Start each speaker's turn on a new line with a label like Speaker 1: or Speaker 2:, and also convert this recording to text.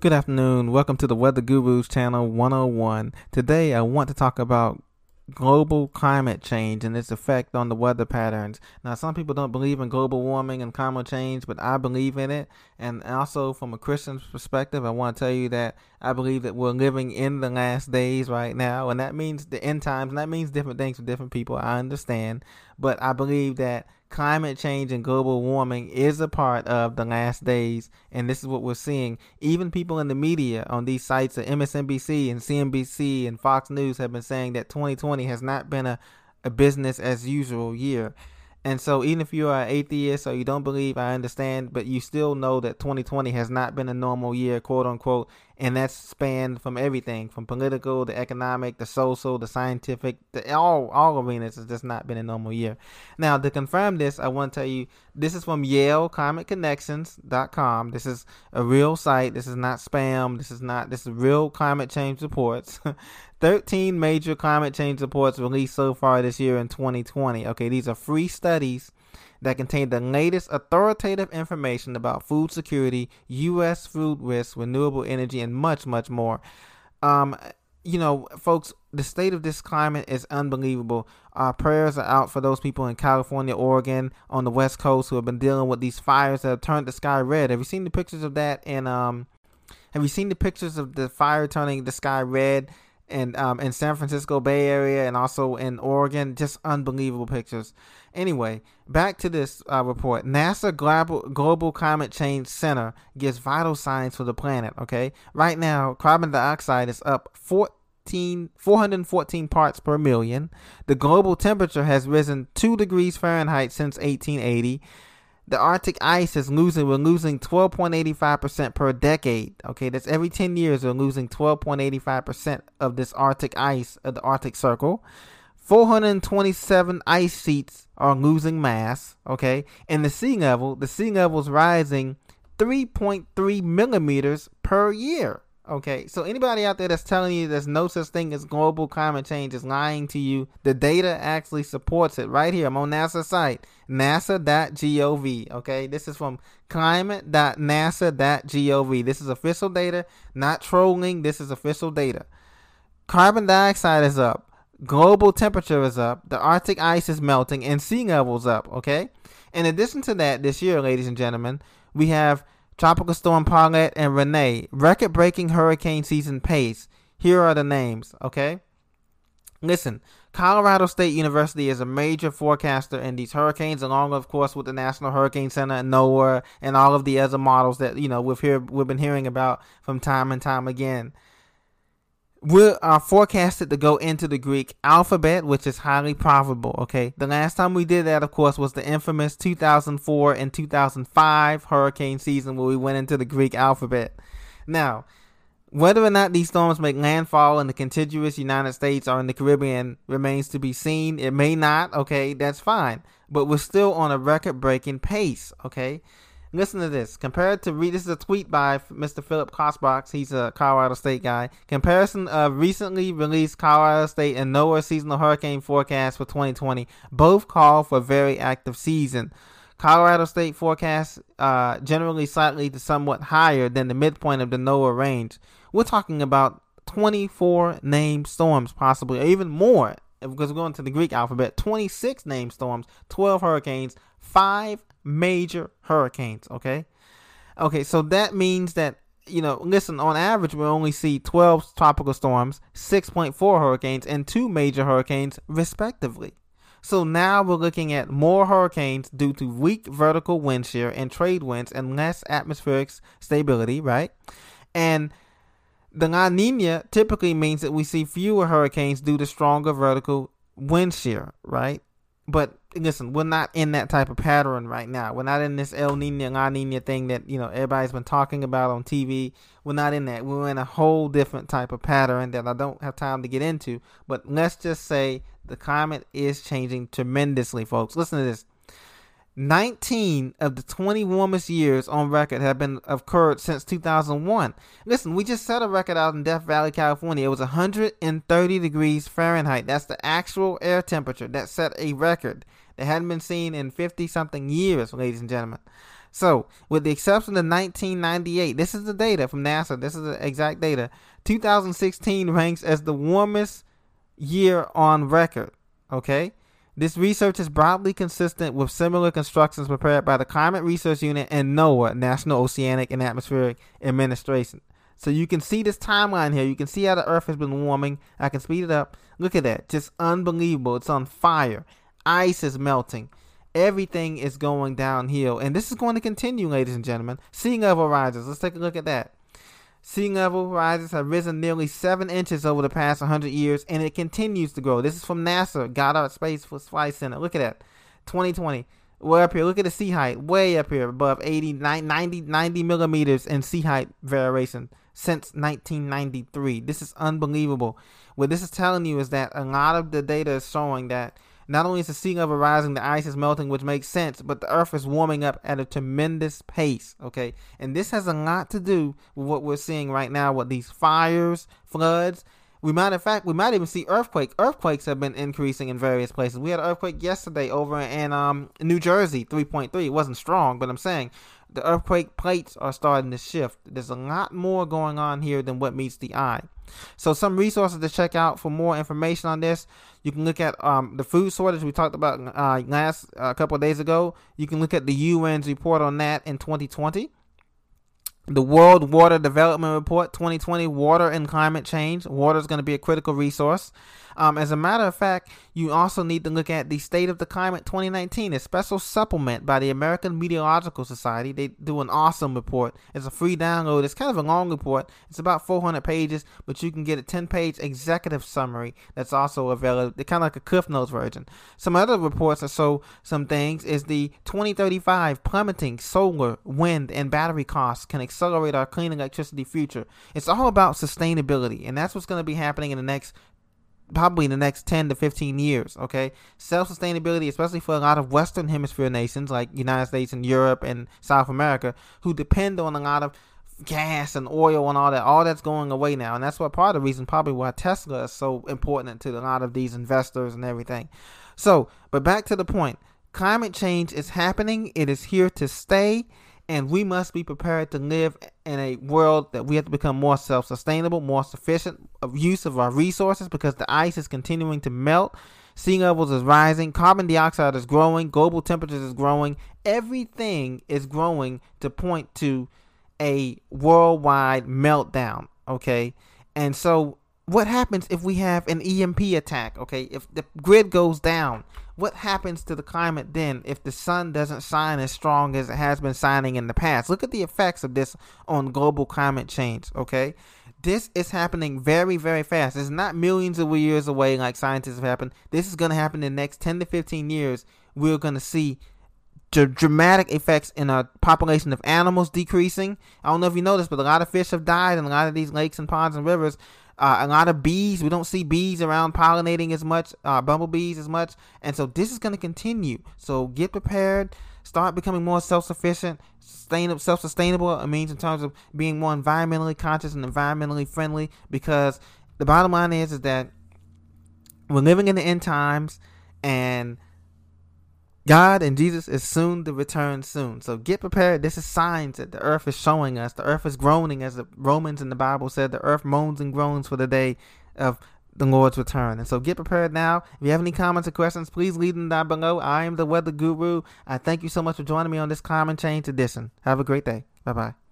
Speaker 1: Good afternoon. Welcome to the Weather Gurus Channel 101. Today I want to talk about global climate change and its effect on the weather patterns. Now, some people don't believe in global warming and climate change, but I believe in it. And also, from a Christian perspective, I want to tell you that I believe that we're living in the last days right now, and that means the end times, and that means different things for different people. I understand, but I believe that climate change and global warming is a part of the last days, and this is what we're seeing. Even people in the media on these sites, of MSNBC and CNBC and Fox News, have been saying that 2020 has not been a, a business as usual year. And so, even if you are an atheist or you don't believe, I understand, but you still know that 2020 has not been a normal year, quote unquote, and that's spanned from everything from political, the economic, the social, the scientific, the, all all arenas. Has just not been a normal year. Now, to confirm this, I want to tell you this is from YaleClimateConnections.com. This is a real site. This is not spam. This is not. This is real climate change reports. 13 major climate change reports released so far this year in 2020. Okay, these are free studies that contain the latest authoritative information about food security, U.S. food risks, renewable energy, and much, much more. Um, you know, folks, the state of this climate is unbelievable. Our prayers are out for those people in California, Oregon, on the West Coast who have been dealing with these fires that have turned the sky red. Have you seen the pictures of that? And um, have you seen the pictures of the fire turning the sky red? And um, in San Francisco Bay Area and also in Oregon. Just unbelievable pictures. Anyway, back to this uh, report. NASA Global, Global Climate Change Center gives vital signs for the planet. Okay, right now carbon dioxide is up 14, 414 parts per million. The global temperature has risen two degrees Fahrenheit since 1880 the Arctic ice is losing. We're losing 12.85% per decade. Okay, that's every 10 years we're losing 12.85% of this Arctic ice of the Arctic Circle. 427 ice sheets are losing mass. Okay, and the sea level, the sea level is rising 3.3 millimeters per year. Okay, so anybody out there that's telling you there's no such thing as global climate change is lying to you. The data actually supports it right here. I'm on NASA's site, nasa.gov. Okay, this is from climate.nasa.gov. This is official data, not trolling. This is official data. Carbon dioxide is up, global temperature is up, the Arctic ice is melting, and sea levels up. Okay, in addition to that, this year, ladies and gentlemen, we have Tropical Storm Paulette and Rene. record breaking hurricane season pace. Here are the names, okay? Listen, Colorado State University is a major forecaster in these hurricanes, along, of course, with the National Hurricane Center and NOAA and all of the other models that you know we've hear we've been hearing about from time and time again we are forecasted to go into the Greek alphabet, which is highly probable. Okay, the last time we did that, of course, was the infamous 2004 and 2005 hurricane season where we went into the Greek alphabet. Now, whether or not these storms make landfall in the contiguous United States or in the Caribbean remains to be seen. It may not. Okay, that's fine, but we're still on a record-breaking pace. Okay. Listen to this. Compared to this is a tweet by Mr. Philip Klotzbach. He's a Colorado State guy. Comparison of recently released Colorado State and NOAA seasonal hurricane forecast for 2020. Both call for very active season. Colorado State forecast uh, generally slightly to somewhat higher than the midpoint of the NOAA range. We're talking about 24 named storms, possibly, or even more, because we're going to the Greek alphabet. 26 named storms, 12 hurricanes, 5 major hurricanes. Okay, okay, so that means that you know, listen, on average, we only see 12 tropical storms, 6.4 hurricanes, and two major hurricanes, respectively. So now we're looking at more hurricanes due to weak vertical wind shear and trade winds and less atmospheric stability, right? And the La Nina typically means that we see fewer hurricanes due to stronger vertical wind shear, right? But listen, we're not in that type of pattern right now. We're not in this El Nino La Nina thing that you know everybody's been talking about on TV. We're not in that. We're in a whole different type of pattern that I don't have time to get into. But let's just say the climate is changing tremendously, folks. Listen to this. 19 of the 20 warmest years on record have been occurred since 2001. Listen, we just set a record out in Death Valley, California. It was 130 degrees Fahrenheit. That's the actual air temperature that set a record that hadn't been seen in 50 something years, ladies and gentlemen. So, with the exception of 1998, this is the data from NASA. This is the exact data. 2016 ranks as the warmest year on record. Okay? This research is broadly consistent with similar constructions prepared by the Climate Research Unit and NOAA, National Oceanic and Atmospheric Administration. So you can see this timeline here. You can see how the Earth has been warming. I can speed it up. Look at that. Just unbelievable. It's on fire. Ice is melting. Everything is going downhill. And this is going to continue, ladies and gentlemen. Sea level rises. Let's take a look at that. Sea level rises have risen nearly 7 inches over the past 100 years, and it continues to grow. This is from NASA, Goddard Space Flight Center. Look at that. 2020. Way up here. Look at the sea height. Way up here, above 80, 90, 90 millimeters in sea height variation since 1993. This is unbelievable. What this is telling you is that a lot of the data is showing that not only is the sea level rising, the ice is melting, which makes sense, but the earth is warming up at a tremendous pace. Okay. And this has a lot to do with what we're seeing right now with these fires, floods. We might, in fact, we might even see earthquake. Earthquakes have been increasing in various places. We had an earthquake yesterday over in um, New Jersey, 3.3. It wasn't strong, but I'm saying the earthquake plates are starting to shift. There's a lot more going on here than what meets the eye. So some resources to check out for more information on this. You can look at um, the food shortage we talked about uh, last a uh, couple days ago. You can look at the UN's report on that in 2020 the World Water Development Report 2020 Water and Climate Change. Water is going to be a critical resource. Um, as a matter of fact, you also need to look at the State of the Climate 2019, a special supplement by the American Meteorological Society. They do an awesome report. It's a free download. It's kind of a long report. It's about 400 pages, but you can get a 10 page executive summary that's also available. They're kind of like a Cliff Notes version. Some other reports that show some things is the 2035 plummeting solar, wind, and battery costs can our clean electricity future. It's all about sustainability, and that's what's going to be happening in the next probably in the next 10 to 15 years okay? Self-sustainability especially for a lot of western hemisphere nations like united states and europe and south america who depend on a lot of gas and oil and all that all that's going away now and that's what part of the reason probably why tesla is so important to a lot of these investors and everything. So but back to the point. Climate change is happening. It is here to stay and we must be prepared to live in a world that we have to become more self-sustainable, more sufficient of use of our resources because the ice is continuing to melt. Sea levels is rising, carbon dioxide is growing, global temperatures is growing. Everything is growing to point to a worldwide meltdown, okay? And so what happens if we have an EMP attack, okay? If the grid goes down, what happens to the climate then if the sun doesn't shine as strong as it has been shining in the past? Look at the effects of this on global climate change, okay? This is happening very, very fast. It's not millions of years away like scientists have happened. This is going to happen in the next 10 to 15 years. We're going to see dramatic effects in a population of animals decreasing. I don't know if you noticed, but a lot of fish have died in a lot of these lakes and ponds and rivers uh, a lot of bees. We don't see bees around pollinating as much, uh, bumblebees as much. And so this is going to continue. So get prepared. Start becoming more self-sufficient, sustainable, self-sustainable. It means in terms of being more environmentally conscious and environmentally friendly. Because the bottom line is, is that we're living in the end times, and God and Jesus is soon to return soon. So get prepared. This is signs that the earth is showing us. The earth is groaning, as the Romans in the Bible said, the earth moans and groans for the day of the Lord's return. And so get prepared now. If you have any comments or questions, please leave them down below. I am the Weather Guru. I thank you so much for joining me on this Climate Change edition. Have a great day. Bye bye.